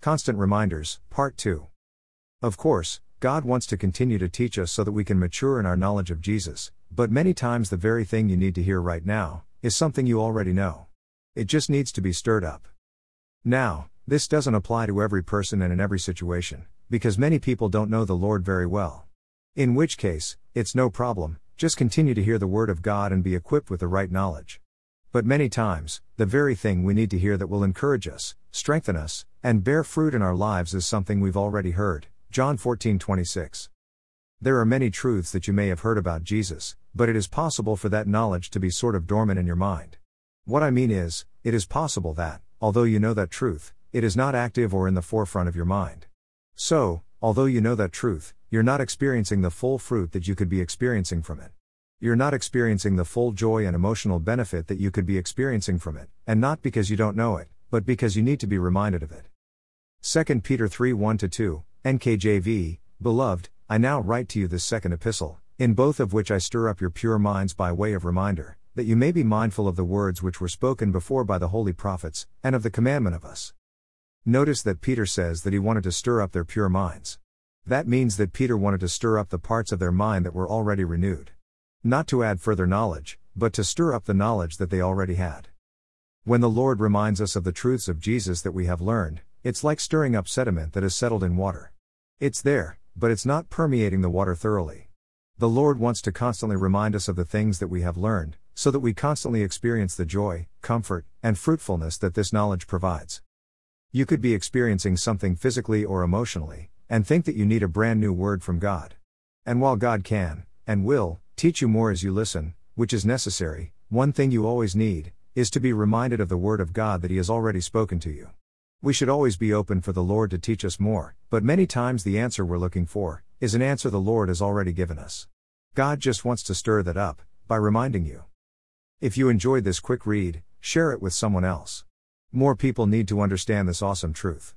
Constant Reminders, Part 2. Of course, God wants to continue to teach us so that we can mature in our knowledge of Jesus, but many times the very thing you need to hear right now is something you already know. It just needs to be stirred up. Now, this doesn't apply to every person and in every situation, because many people don't know the Lord very well. In which case, it's no problem, just continue to hear the Word of God and be equipped with the right knowledge. But many times, the very thing we need to hear that will encourage us, strengthen us, and bear fruit in our lives is something we've already heard. John 14:26. There are many truths that you may have heard about Jesus, but it is possible for that knowledge to be sort of dormant in your mind. What I mean is, it is possible that, although you know that truth, it is not active or in the forefront of your mind. So, although you know that truth, you're not experiencing the full fruit that you could be experiencing from it. You're not experiencing the full joy and emotional benefit that you could be experiencing from it, and not because you don't know it, but because you need to be reminded of it. 2 Peter 3 1 2, NKJV, Beloved, I now write to you this second epistle, in both of which I stir up your pure minds by way of reminder, that you may be mindful of the words which were spoken before by the holy prophets, and of the commandment of us. Notice that Peter says that he wanted to stir up their pure minds. That means that Peter wanted to stir up the parts of their mind that were already renewed. Not to add further knowledge, but to stir up the knowledge that they already had. When the Lord reminds us of the truths of Jesus that we have learned, it's like stirring up sediment that is settled in water. It's there, but it's not permeating the water thoroughly. The Lord wants to constantly remind us of the things that we have learned, so that we constantly experience the joy, comfort, and fruitfulness that this knowledge provides. You could be experiencing something physically or emotionally, and think that you need a brand new word from God. And while God can, and will, teach you more as you listen, which is necessary, one thing you always need, is to be reminded of the Word of God that He has already spoken to you. We should always be open for the Lord to teach us more, but many times the answer we're looking for is an answer the Lord has already given us. God just wants to stir that up by reminding you. If you enjoyed this quick read, share it with someone else. More people need to understand this awesome truth.